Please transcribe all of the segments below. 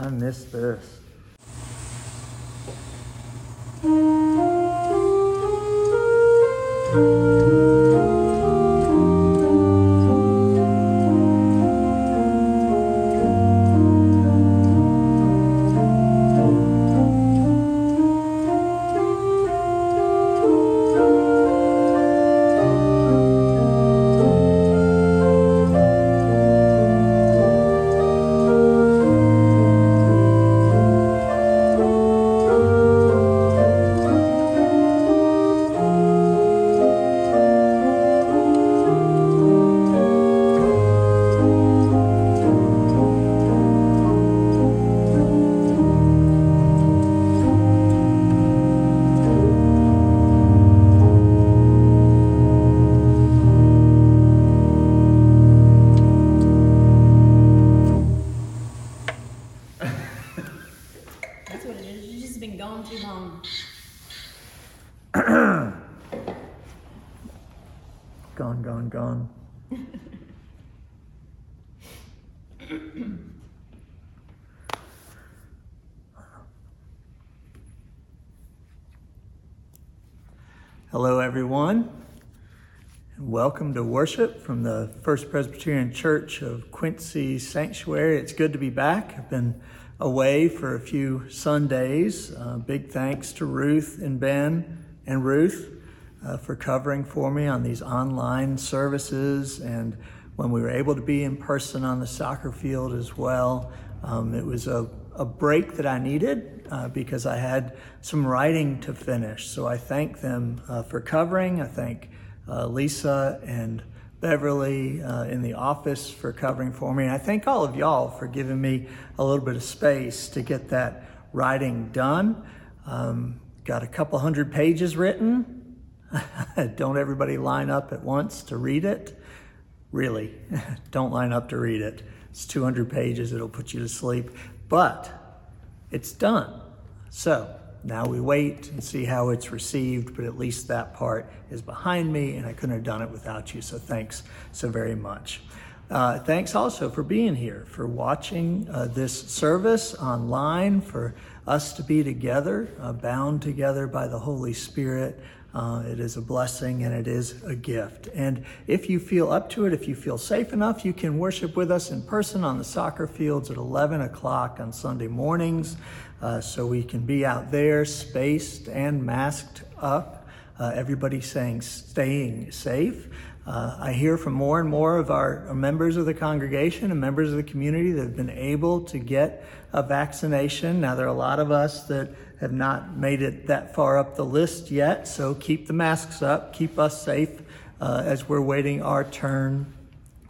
I missed this. Gone, gone, gone. Hello, everyone, and welcome to worship from the First Presbyterian Church of Quincy Sanctuary. It's good to be back. I've been away for a few Sundays. Uh, big thanks to Ruth and Ben and Ruth uh, for covering for me on these online services and when we were able to be in person on the soccer field as well. Um, it was a, a break that I needed uh, because I had some writing to finish. So I thank them uh, for covering. I thank uh, Lisa and Beverly uh, in the office for covering for me. And I thank all of y'all for giving me a little bit of space to get that writing done. Um, got a couple hundred pages written. Don't everybody line up at once to read it. Really, don't line up to read it. It's 200 pages, it'll put you to sleep. But it's done. So now we wait and see how it's received, but at least that part is behind me, and I couldn't have done it without you. So thanks so very much. Uh, thanks also for being here, for watching uh, this service online, for us to be together, uh, bound together by the Holy Spirit. Uh, it is a blessing and it is a gift. And if you feel up to it, if you feel safe enough, you can worship with us in person on the soccer fields at 11 o'clock on Sunday mornings. Uh, so we can be out there spaced and masked up. Uh, everybody saying staying safe. Uh, I hear from more and more of our members of the congregation and members of the community that have been able to get a vaccination. Now, there are a lot of us that have not made it that far up the list yet, so keep the masks up, keep us safe uh, as we're waiting our turn.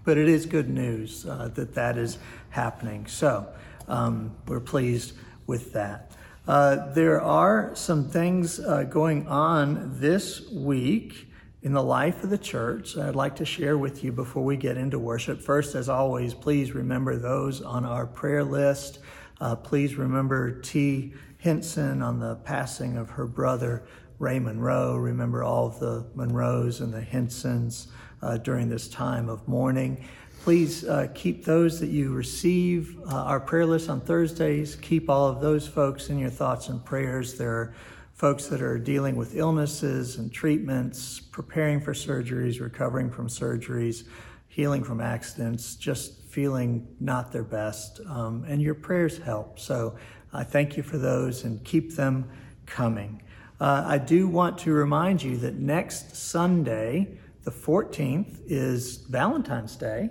But it is good news uh, that that is happening. So um, we're pleased with that. Uh, there are some things uh, going on this week in the life of the church I'd like to share with you before we get into worship. First, as always, please remember those on our prayer list. Uh, please remember T. Henson on the passing of her brother, Ray Monroe. Remember all of the Monroes and the Hensons uh, during this time of mourning. Please uh, keep those that you receive uh, our prayer list on Thursdays. Keep all of those folks in your thoughts and prayers. There are folks that are dealing with illnesses and treatments, preparing for surgeries, recovering from surgeries, healing from accidents, just feeling not their best. Um, and your prayers help. So I thank you for those and keep them coming. Uh, I do want to remind you that next Sunday, the 14th, is Valentine's Day.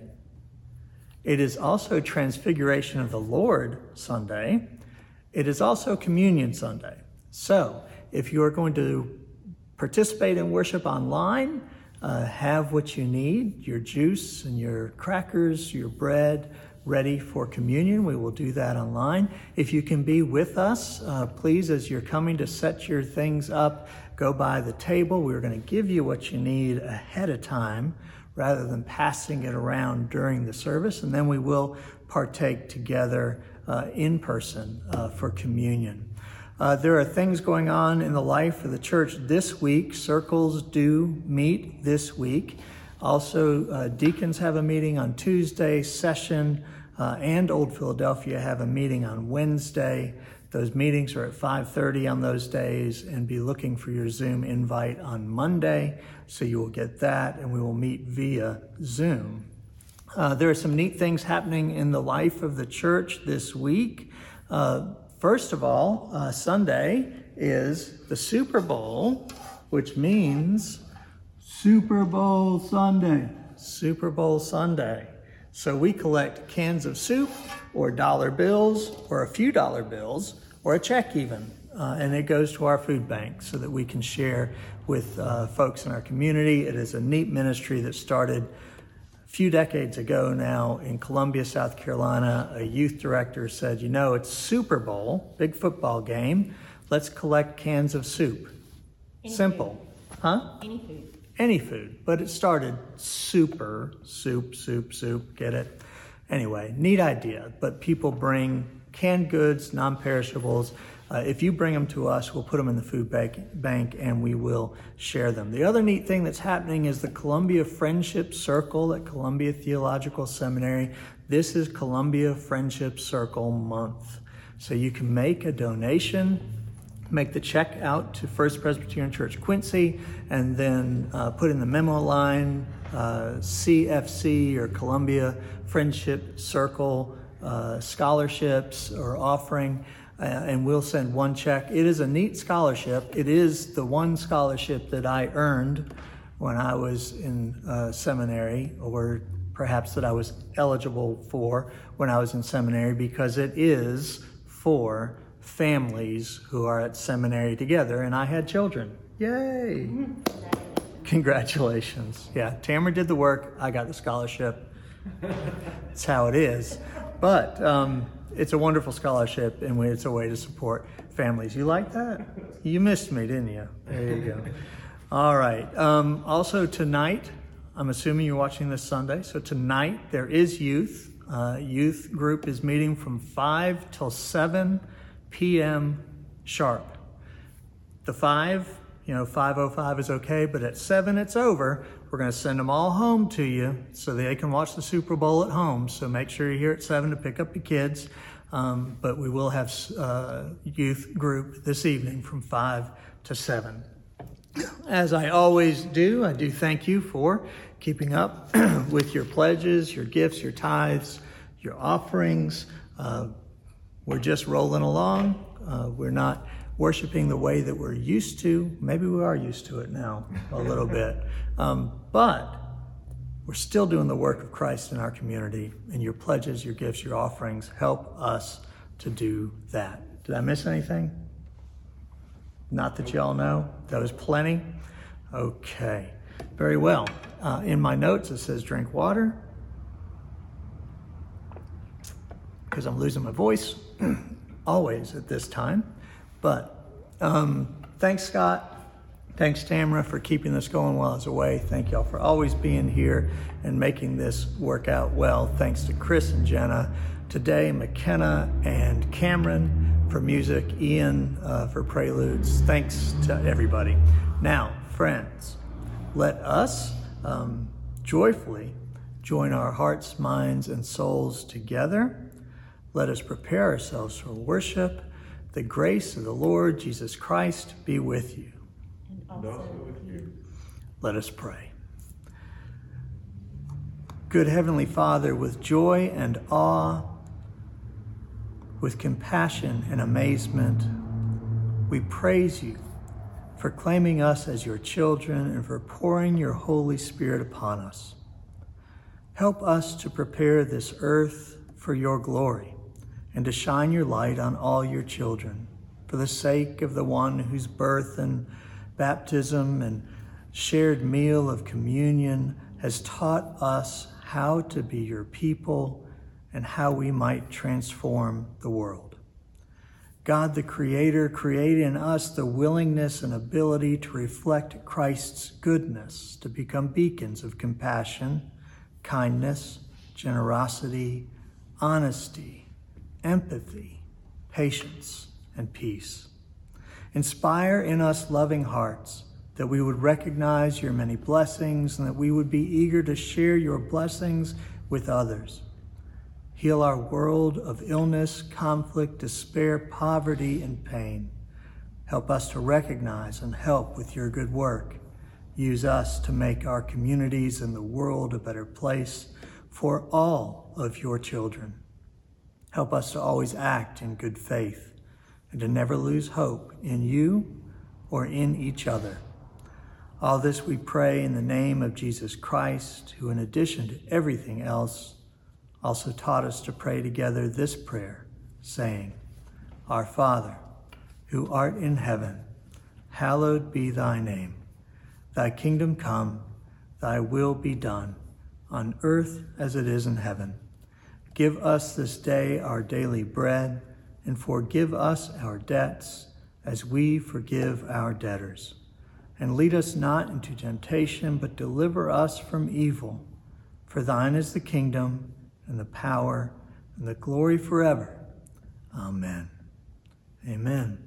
It is also Transfiguration of the Lord Sunday. It is also Communion Sunday. So, if you are going to participate in worship online, uh, have what you need your juice and your crackers, your bread ready for communion. We will do that online. If you can be with us, uh, please, as you're coming to set your things up, go by the table. We're going to give you what you need ahead of time rather than passing it around during the service, and then we will partake together uh, in person uh, for communion. Uh, there are things going on in the life of the church this week. Circles do meet this week. Also, uh, deacons have a meeting on Tuesday, session uh, and Old Philadelphia have a meeting on Wednesday. Those meetings are at 5:30 on those days, and be looking for your Zoom invite on Monday, so you will get that, and we will meet via Zoom. Uh, there are some neat things happening in the life of the church this week. Uh, first of all, uh, Sunday is the Super Bowl, which means Super Bowl Sunday. Super Bowl Sunday. So we collect cans of soup or dollar bills or a few dollar bills or a check even. Uh, and it goes to our food bank so that we can share with uh, folks in our community. It is a neat ministry that started few decades ago now in Columbia, South Carolina. A youth director said, You know, it's Super Bowl, big football game. Let's collect cans of soup. Any Simple. Huh? Any food. any food, but it started super soup, soup, soup. Get it? Anyway, neat idea. But people bring canned goods, non-perishables. Uh, if you bring them to us, we'll put them in the food bank, bank and we will share them. The other neat thing that's happening is the Columbia Friendship Circle at Columbia Theological Seminary. This is Columbia Friendship Circle Month. So you can make a donation make the check out to First Presbyterian Church Quincy, and then uh, put in the memo line uh, CFC or Columbia Friendship Circle uh, scholarships or offering, and we'll send one check. It is a neat scholarship. It is the one scholarship that I earned when I was in uh, seminary, or perhaps that I was eligible for when I was in seminary, because it is for families who are at seminary together, and I had children. Yay! Congratulations. Yeah, Tamara did the work, I got the scholarship. That's how it is. But um, it's a wonderful scholarship, and it's a way to support families. You like that? You missed me, didn't you? There you go. All right. Um, also, tonight, I'm assuming you're watching this Sunday. So, tonight, there is youth. Uh, youth group is meeting from 5 till 7 p.m. sharp. The 5, you know, 505 is okay, but at 7 it's over. We're going to send them all home to you so they can watch the Super Bowl at home. So make sure you're here at 7 to pick up your kids. Um, but we will have uh, youth group this evening from 5 to 7. As I always do, I do thank you for keeping up with your pledges, your gifts, your tithes, your offerings. Uh, we're just rolling along. Uh, we're not worshiping the way that we're used to. Maybe we are used to it now a little bit. Um, but we're still doing the work of Christ in our community, and your pledges, your gifts, your offerings help us to do that. Did I miss anything? Not that y'all know. That was plenty. Okay, very well. Uh, in my notes, it says drink water because I'm losing my voice always at this time. But um, thanks, Scott. Thanks, Tamara, for keeping this going while I was away. Thank y'all for always being here and making this work out well. Thanks to Chris and Jenna today, McKenna and Cameron for music, Ian uh, for preludes. Thanks to everybody. Now, friends, let us um, joyfully join our hearts, minds, and souls together. Let us prepare ourselves for worship. The grace of the Lord Jesus Christ be with you. And also with you. Let us pray. Good Heavenly Father, with joy and awe, with compassion and amazement, we praise you for claiming us as your children and for pouring your Holy Spirit upon us. Help us to prepare this earth for your glory and to shine your light on all your children for the sake of the one whose birth and baptism and shared meal of communion has taught us how to be your people and how we might transform the world. God the Creator, create in us the willingness and ability to reflect Christ's goodness, to become beacons of compassion, kindness, generosity, honesty, empathy, patience, and peace. Inspire in us loving hearts that we would recognize your many blessings and that we would be eager to share your blessings with others. Heal our world of illness, conflict, despair, poverty, and pain. Help us to recognize and help with your good work. Use us to make our communities and the world a better place for all of your children. Help us to always act in good faith and to never lose hope in you or in each other. All this we pray in the name of Jesus Christ, who, in addition to everything else, also taught us to pray together this prayer, saying, Our Father, who art in heaven, hallowed be thy name. Thy kingdom come, thy will be done, on earth as it is in heaven. Give us this day our daily bread, and forgive us our debts as we forgive our debtors. And lead us not into temptation, but deliver us from evil. For thine is the kingdom, and the power, and the glory forever. Amen. Amen.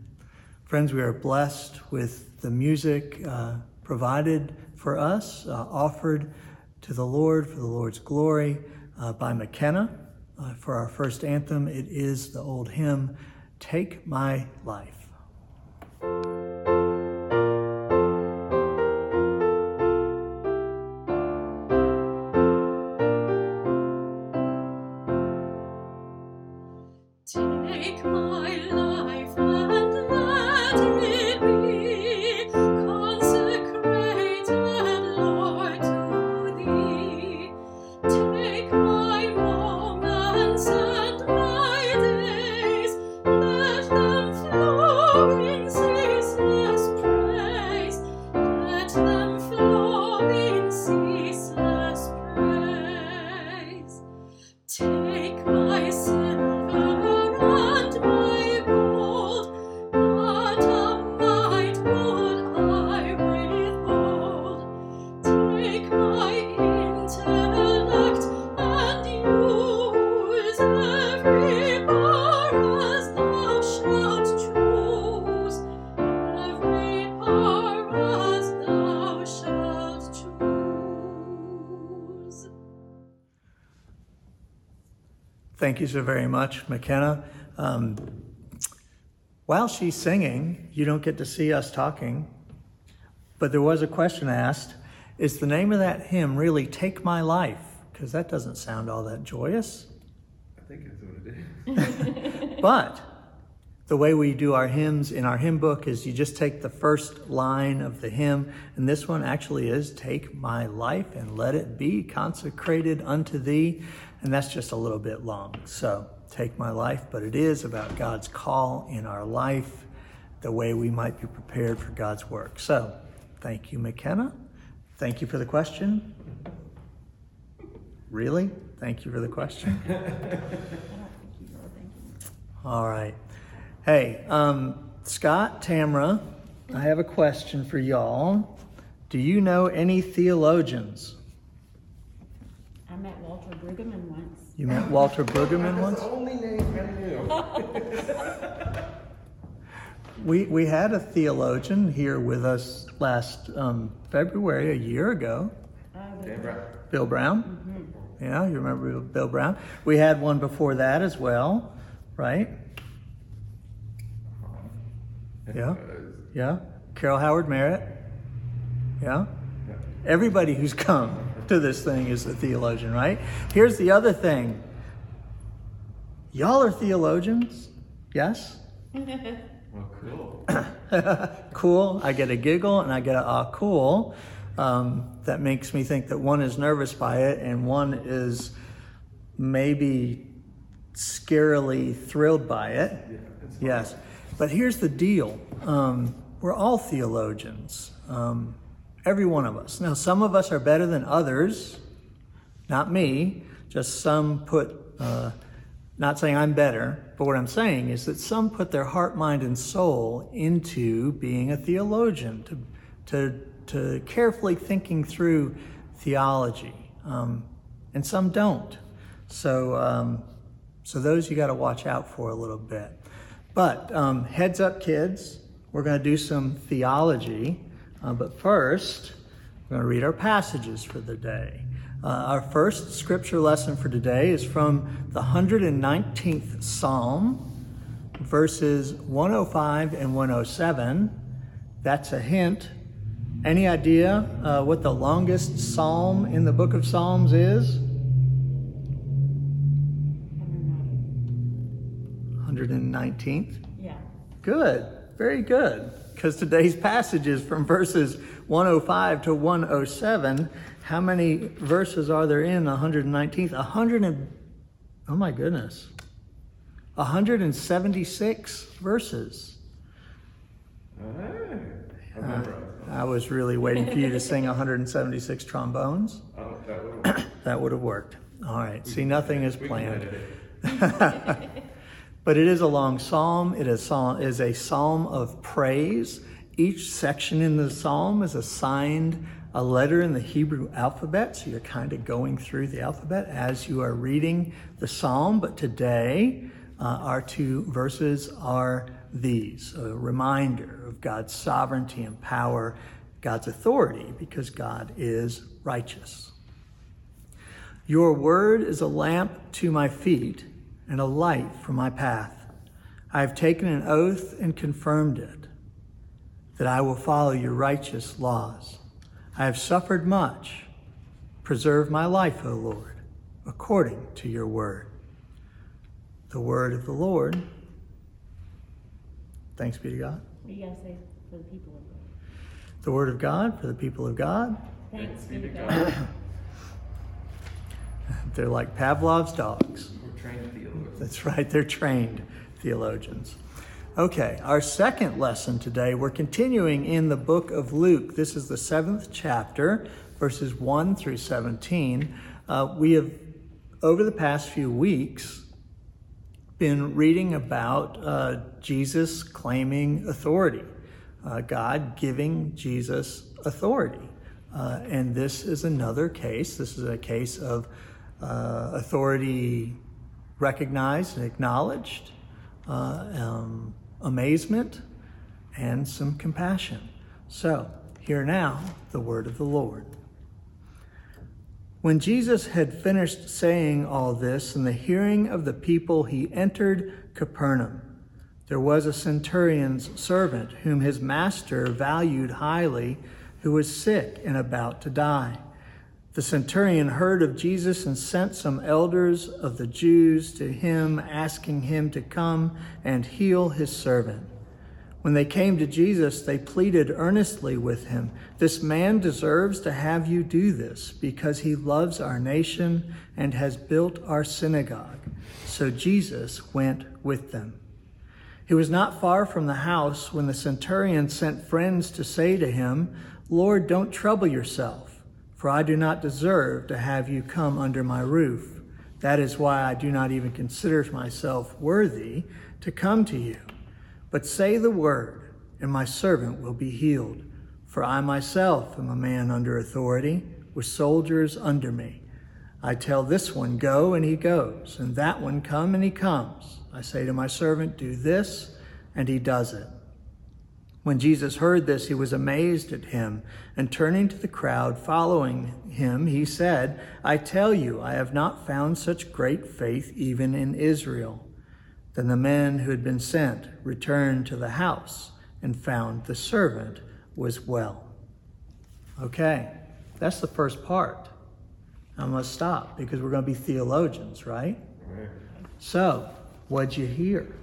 Friends, we are blessed with the music uh, provided for us, uh, offered to the Lord for the Lord's glory uh, by McKenna. Uh, for our first anthem, it is the old hymn, Take My Life. Thank you so very much, McKenna. Um, while she's singing, you don't get to see us talking, but there was a question asked Is the name of that hymn really Take My Life? Because that doesn't sound all that joyous. I think that's what it is. But the way we do our hymns in our hymn book is you just take the first line of the hymn, and this one actually is Take my life and let it be consecrated unto thee. And that's just a little bit long. So take my life, but it is about God's call in our life, the way we might be prepared for God's work. So thank you, McKenna. Thank you for the question. Really? Thank you for the question. All right. Hey, um, Scott, Tamara, I have a question for y'all. Do you know any theologians? I met Walter Brueggemann once. You met Walter Brueggemann once? the only name I knew. We, we had a theologian here with us last um, February, a year ago, Dan Brown. Bill Brown. Yeah, you remember Bill Brown? We had one before that as well, right? Yeah. Uh, Yeah. Carol Howard Merritt. Yeah. yeah. Everybody who's come to this thing is a theologian, right? Here's the other thing. Y'all are theologians? Yes? Well, cool. cool. I get a giggle and I get a ah cool. Um, that makes me think that one is nervous by it and one is maybe scarily thrilled by it. Yeah. Yes. But here's the deal um, we're all theologians, um, every one of us. Now, some of us are better than others, not me, just some put, uh, not saying I'm better, but what I'm saying is that some put their heart, mind, and soul into being a theologian, to, to, to carefully thinking through theology, um, and some don't. So, um, so those you got to watch out for a little bit. But um, heads up, kids, we're going to do some theology. Uh, but first, we're going to read our passages for the day. Uh, our first scripture lesson for today is from the 119th Psalm, verses 105 and 107. That's a hint. Any idea uh, what the longest psalm in the book of Psalms is? 119th. Yeah. Good, very good. Because today's passage is from verses 105 to 107. How many verses are there in 119th? 100 and, oh my goodness, 176 verses. Hey, uh, I was really waiting for you to sing 176 trombones. Oh, that would work. That would have worked. All right. See, nothing is planned. But it is a long psalm. It is, psalm, is a psalm of praise. Each section in the psalm is assigned a letter in the Hebrew alphabet. So you're kind of going through the alphabet as you are reading the psalm. But today, uh, our two verses are these a reminder of God's sovereignty and power, God's authority, because God is righteous. Your word is a lamp to my feet and a light for my path. I have taken an oath and confirmed it, that I will follow your righteous laws. I have suffered much. Preserve my life, O Lord, according to your word. The word of the Lord. Thanks be to God. What do you guys say for the people of God? The word of God for the people of God. Thanks be to God. God. They're like Pavlov's dogs. Trained theologians. That's right, they're trained theologians. Okay, our second lesson today, we're continuing in the book of Luke. This is the seventh chapter, verses 1 through 17. Uh, we have, over the past few weeks, been reading about uh, Jesus claiming authority, uh, God giving Jesus authority. Uh, and this is another case. This is a case of uh, authority recognized and acknowledged, uh, um, amazement, and some compassion. So, hear now the word of the Lord. When Jesus had finished saying all this in the hearing of the people, he entered Capernaum. There was a centurion's servant whom his master valued highly, who was sick and about to die. The centurion heard of Jesus and sent some elders of the Jews to him, asking him to come and heal his servant. When they came to Jesus, they pleaded earnestly with him This man deserves to have you do this because he loves our nation and has built our synagogue. So Jesus went with them. He was not far from the house when the centurion sent friends to say to him, Lord, don't trouble yourself, for I do not deserve to have you come under my roof. That is why I do not even consider myself worthy to come to you. But say the word, and my servant will be healed. For I myself am a man under authority, with soldiers under me. I tell this one, go, and he goes, and that one, come, and he comes. I say to my servant, do this, and he does it. When Jesus heard this, he was amazed at him, and turning to the crowd following him, he said, I tell you, I have not found such great faith even in Israel. Then the men who had been sent returned to the house and found the servant was well. Okay, that's the first part. I must stop because we're going to be theologians, right? Right. So, what'd you hear?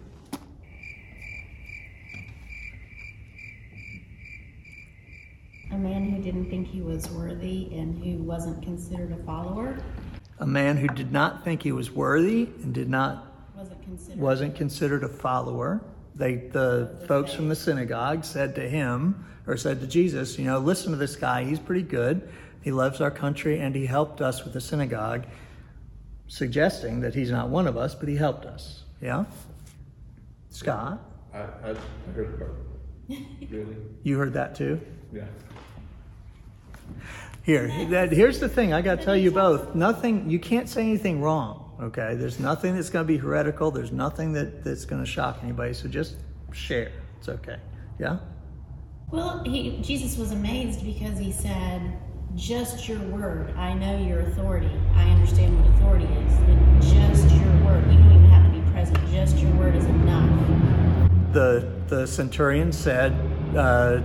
A man who didn't think he was worthy and who wasn't considered a follower, A man who did not think he was worthy and did not wasn't considered. wasn't considered a follower. They, the folks from the synagogue said to him, or said to Jesus, you know, listen to this guy. He's pretty good. He loves our country and he helped us with the synagogue, suggesting that he's not one of us, but he helped us. Yeah? Scott, I, I, I heard the part. Really? you heard that too? Yeah. Here, that, here's the thing. I got to tell you both. Nothing, you can't say anything wrong, okay? There's nothing that's going to be heretical. There's nothing that, that's going to shock anybody. So just share. It's okay. Yeah? Well, he, Jesus was amazed because he said, just your word. I know your authority. I understand what authority is. And just your word. You don't even have to be present. Just your word is enough. The, the centurion said, uh,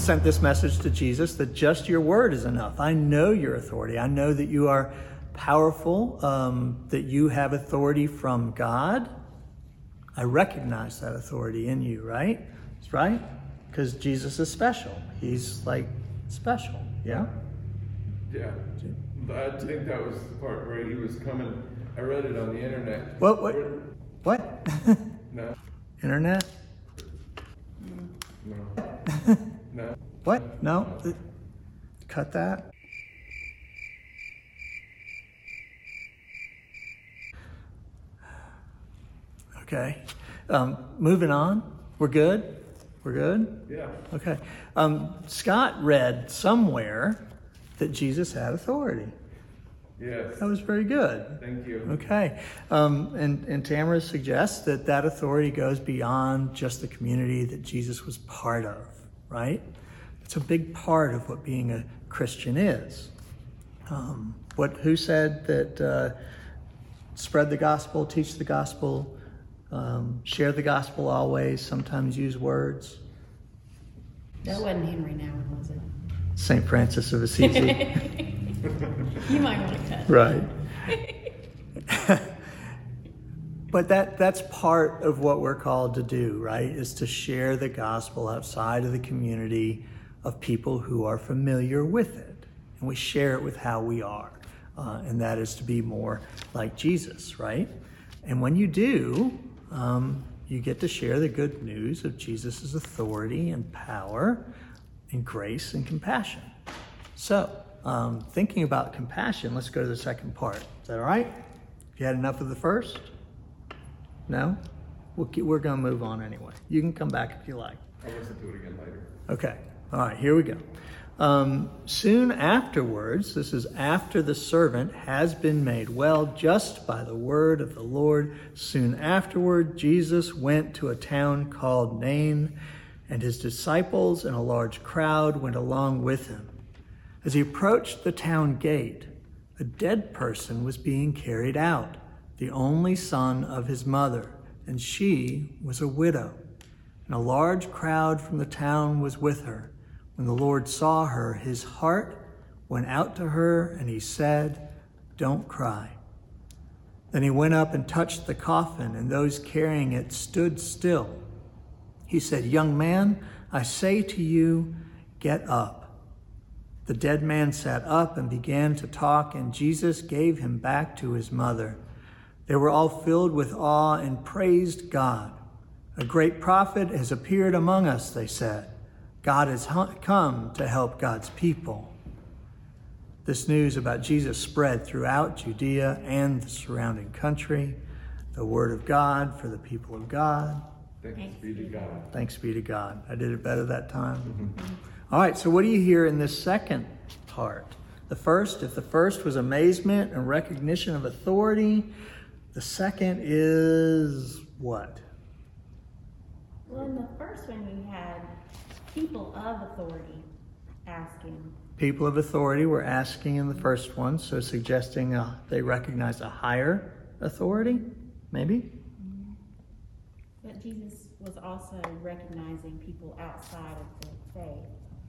sent this message to Jesus that just your word is enough. I know your authority. I know that you are powerful, um, that you have authority from God. I recognize that authority in you, right? That's right? Because Jesus is special. He's like special, yeah? Yeah. I think that was the part where he was coming. I read it on the internet. What? What? What? No, Internet? no, no. What? No? Cut that? Okay. Um, moving on. We're good? We're good? Yeah. Okay. Um, Scott read somewhere that Jesus had authority. Yes. That was very good. Thank you. Okay. Um, and, and Tamara suggests that that authority goes beyond just the community that Jesus was part of, right? It's a big part of what being a Christian is. Um, what, who said that uh, spread the gospel, teach the gospel, um, share the gospel always, sometimes use words? That wasn't Henry Nouwen, was it? St. Francis of Assisi. You might want to cut. Right. but that that's part of what we're called to do, right? Is to share the gospel outside of the community of people who are familiar with it. And we share it with how we are. Uh, and that is to be more like Jesus, right? And when you do, um, you get to share the good news of Jesus' authority and power and grace and compassion. So, um, thinking about compassion, let's go to the second part. Is that all right? You had enough of the first? No? We'll keep, we're going to move on anyway. You can come back if you like. I'll listen to it again later. Okay. All right, here we go. Um, soon afterwards, this is after the servant has been made well just by the word of the Lord. Soon afterward, Jesus went to a town called Nain, and his disciples and a large crowd went along with him. As he approached the town gate, a dead person was being carried out, the only son of his mother, and she was a widow. And a large crowd from the town was with her. When the Lord saw her, his heart went out to her, and he said, Don't cry. Then he went up and touched the coffin, and those carrying it stood still. He said, Young man, I say to you, get up. The dead man sat up and began to talk, and Jesus gave him back to his mother. They were all filled with awe and praised God. A great prophet has appeared among us, they said. God has come to help God's people. This news about Jesus spread throughout Judea and the surrounding country. The word of God for the people of God. Thanks be to God. Thanks be to God. I did it better that time. All right, so what do you hear in this second part? The first, if the first was amazement and recognition of authority, the second is what? Well, in the first one, we had people of authority asking. People of authority were asking in the first one, so suggesting uh, they recognize a higher authority, maybe? But Jesus was also recognizing people outside of the faith.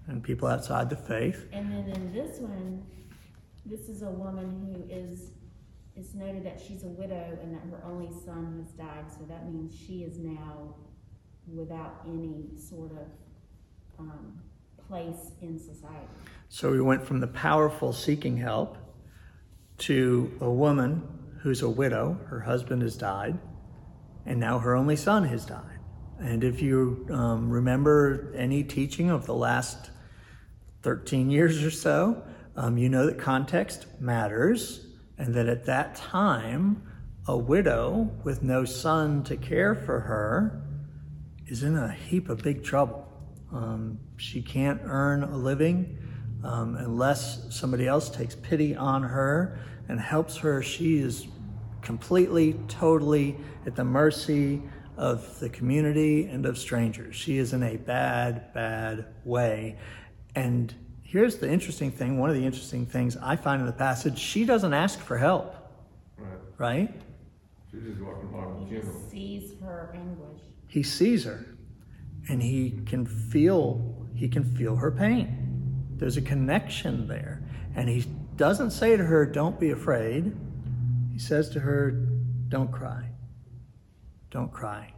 And people outside the faith. And then in this one, this is a woman who is, it's noted that she's a widow and that her only son has died. So that means she is now without any sort of um, place in society. So we went from the powerful seeking help to a woman who's a widow, her husband has died, and now her only son has died. And if you um, remember any teaching of the last 13 years or so, um, you know that context matters, and that at that time, a widow with no son to care for her is in a heap of big trouble. Um, she can't earn a living um, unless somebody else takes pity on her and helps her. She is completely, totally at the mercy of the community and of strangers. She is in a bad, bad way. And here's the interesting thing one of the interesting things I find in the passage she doesn't ask for help, Right. right? She's just walking along He the funeral. just sees her anguish. He sees her and he can feel he can feel her pain. There's a connection there. And he doesn't say to her, Don't be afraid. He says to her, Don't cry. Don't cry.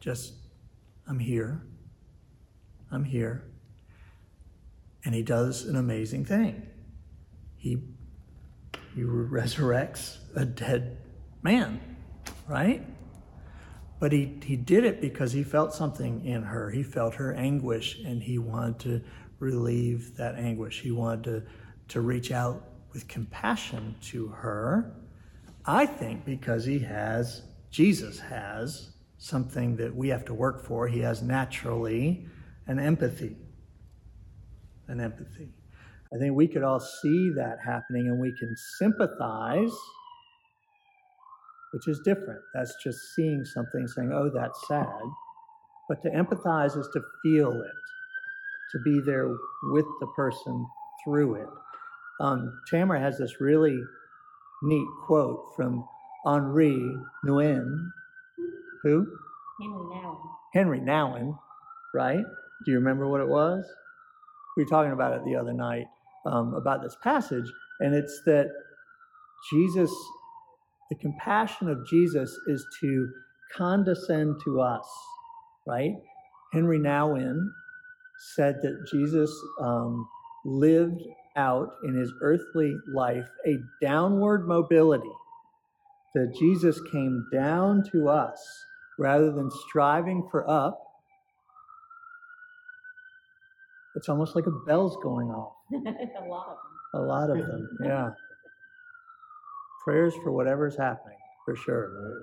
Just, I'm here. I'm here. And he does an amazing thing. He, he resurrects a dead man, right? But he, he did it because he felt something in her. He felt her anguish and he wanted to relieve that anguish. He wanted to, to reach out with compassion to her. I think because he has, Jesus has something that we have to work for. He has naturally an empathy. An empathy. I think we could all see that happening and we can sympathize which is different. That's just seeing something, saying, oh, that's sad. But to empathize is to feel it, to be there with the person through it. Um, Tamara has this really neat quote from Henri Nouwen. Who? Henry now. Henry Nouwen, right? Do you remember what it was? We were talking about it the other night um, about this passage, and it's that Jesus the compassion of Jesus is to condescend to us, right? Henry Nouwen said that Jesus um, lived out in his earthly life a downward mobility, that Jesus came down to us rather than striving for up. It's almost like a bell's going off. a lot of them. A lot of them, yeah prayers for whatever's happening, for sure.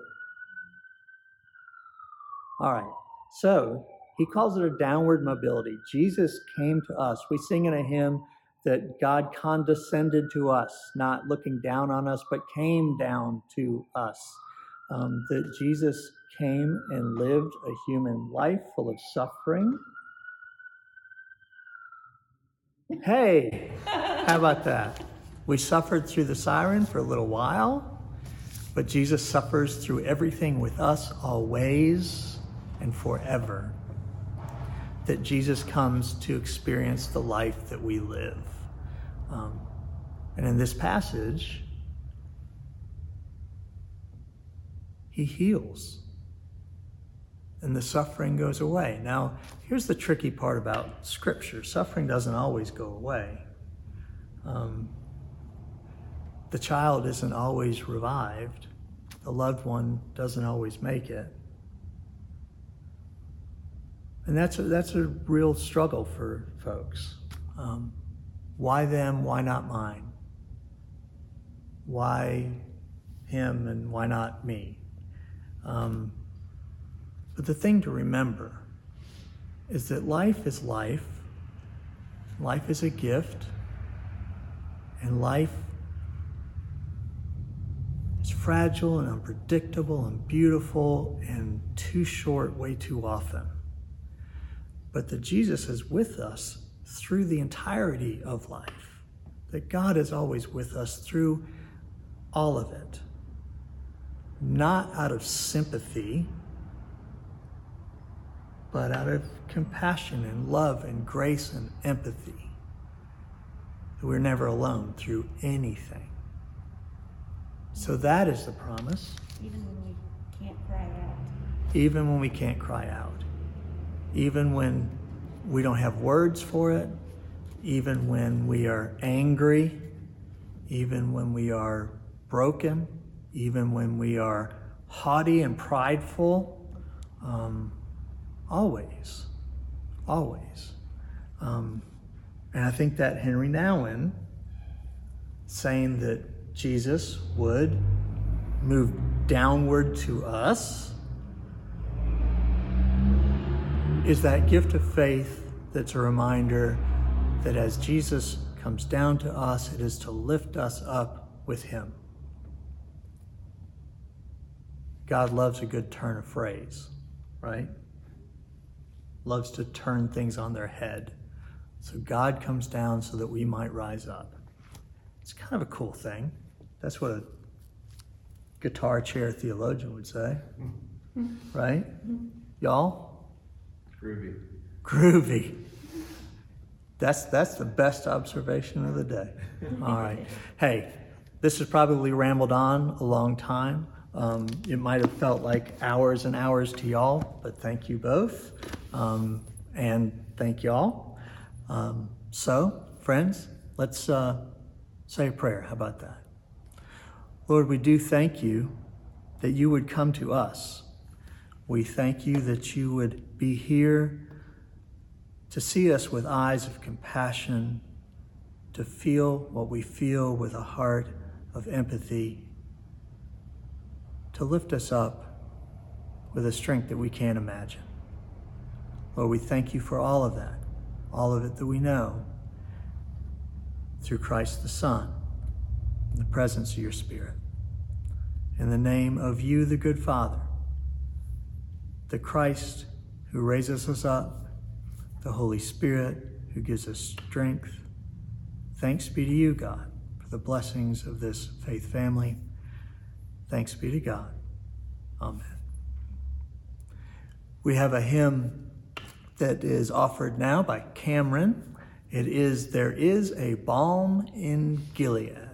All right. So he calls it a downward mobility. Jesus came to us. We sing in a hymn that God condescended to us, not looking down on us, but came down to us. Um, that Jesus came and lived a human life full of suffering. Hey, how about that? We suffered through the siren for a little while, but Jesus suffers through everything with us always and forever. That Jesus comes to experience the life that we live. Um, and in this passage, he heals and the suffering goes away. Now, here's the tricky part about Scripture suffering doesn't always go away. Um, the child isn't always revived, the loved one doesn't always make it. And that's a, that's a real struggle for folks. Um, why them? Why not mine? Why him and why not me? Um, but the thing to remember is that life is life, life is a gift, and life is fragile and unpredictable and beautiful and too short way too often. But that Jesus is with us through the entirety of life, that God is always with us through all of it, not out of sympathy, but out of compassion and love and grace and empathy. We're never alone through anything. So that is the promise. Even when we can't cry out. Even when we can't cry out. Even when we don't have words for it. Even when we are angry. Even when we are broken. Even when we are haughty and prideful. Um, always. Always. Um, and I think that Henry Nouwen saying that Jesus would move downward to us is that gift of faith that's a reminder that as Jesus comes down to us, it is to lift us up with Him. God loves a good turn of phrase, right? Loves to turn things on their head, So God comes down so that we might rise up. It's kind of a cool thing. That's what a guitar chair theologian would say. Right? Y'all? Groovy. Groovy. That's that's the best observation of the day. All right. Hey, this has probably rambled on a long time. Um, it might have felt like hours and hours to y'all, but thank you both, um, and thank y'all. Um, so, friends, let's uh, say a prayer. How about that? Lord, we do thank you that you would come to us. We thank you that you would be here to see us with eyes of compassion, to feel what we feel with a heart of empathy, to lift us up with a strength that we can't imagine. Lord, we thank you for all of that, all of it that we know through Christ the Son, in the presence of your Spirit. In the name of you, the good Father, the Christ who raises us up, the Holy Spirit who gives us strength. Thanks be to you, God, for the blessings of this faith family. Thanks be to God. Amen. We have a hymn that is offered now by Cameron. It is There is a Balm in Gilead.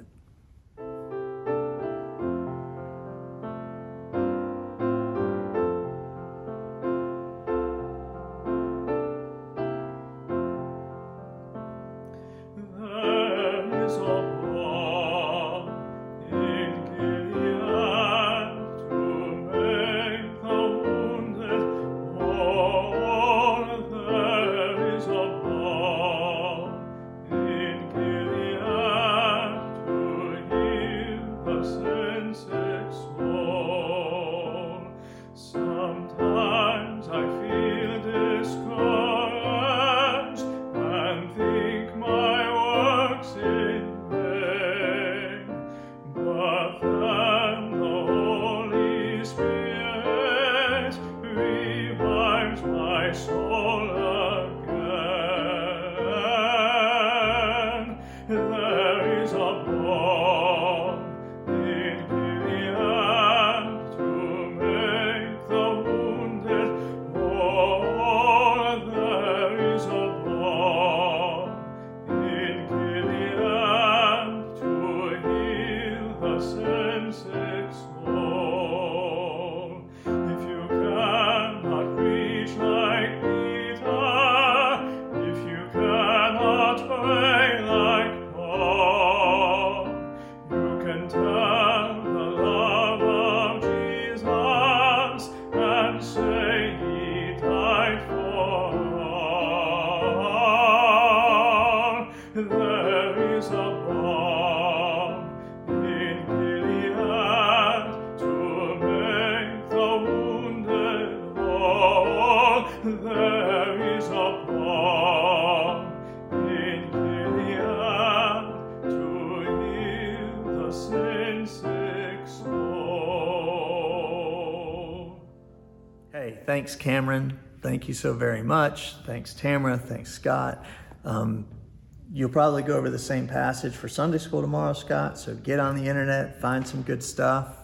Thanks, Cameron. Thank you so very much. Thanks, Tamara. Thanks, Scott. Um, you'll probably go over the same passage for Sunday school tomorrow, Scott. So get on the internet, find some good stuff.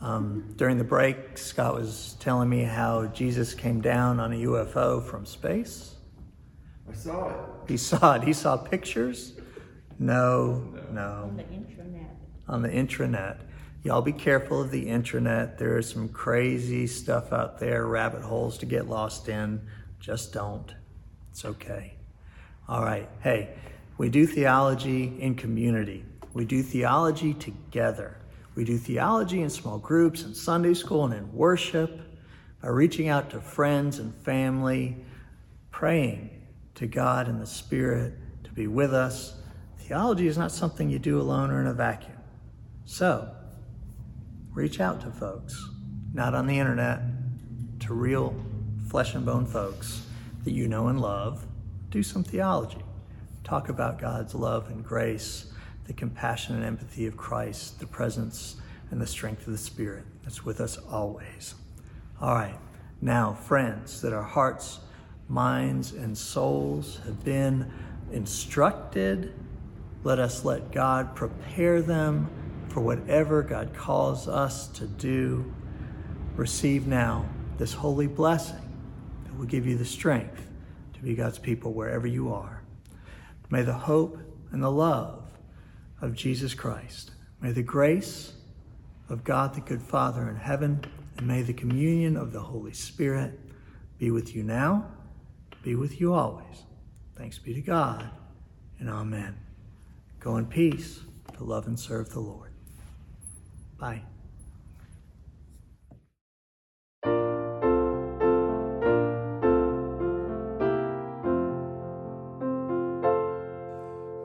Um, during the break, Scott was telling me how Jesus came down on a UFO from space. I saw it. He saw it. He saw pictures. No, no. On the intranet. on the intranet. Y'all be careful of the internet. There is some crazy stuff out there, rabbit holes to get lost in. Just don't. It's okay. All right. Hey, we do theology in community. We do theology together. We do theology in small groups, in Sunday school, and in worship by reaching out to friends and family, praying to God and the Spirit to be with us. Theology is not something you do alone or in a vacuum. So, reach out to folks, not on the internet, to real flesh and bone folks that you know and love. Do some theology. Talk about God's love and grace, the compassion and empathy of Christ, the presence and the strength of the Spirit that's with us always. All right, now, friends, that our hearts, minds, and souls have been instructed. Let us let God prepare them for whatever God calls us to do. Receive now this holy blessing that will give you the strength to be God's people wherever you are. May the hope and the love of Jesus Christ, may the grace of God the good Father in heaven, and may the communion of the Holy Spirit be with you now, be with you always. Thanks be to God, and amen. Go in peace to love and serve the Lord. Bye.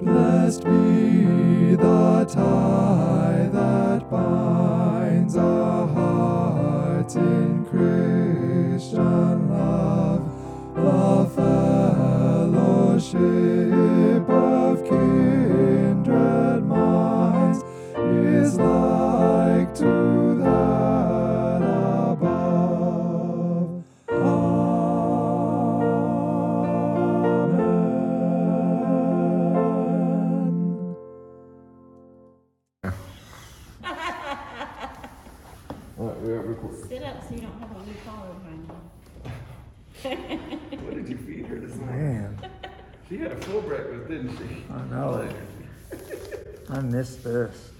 Blessed be the tie that binds our hearts in Christian love, the fellowship She had a full breakfast, didn't she? I know. I missed this.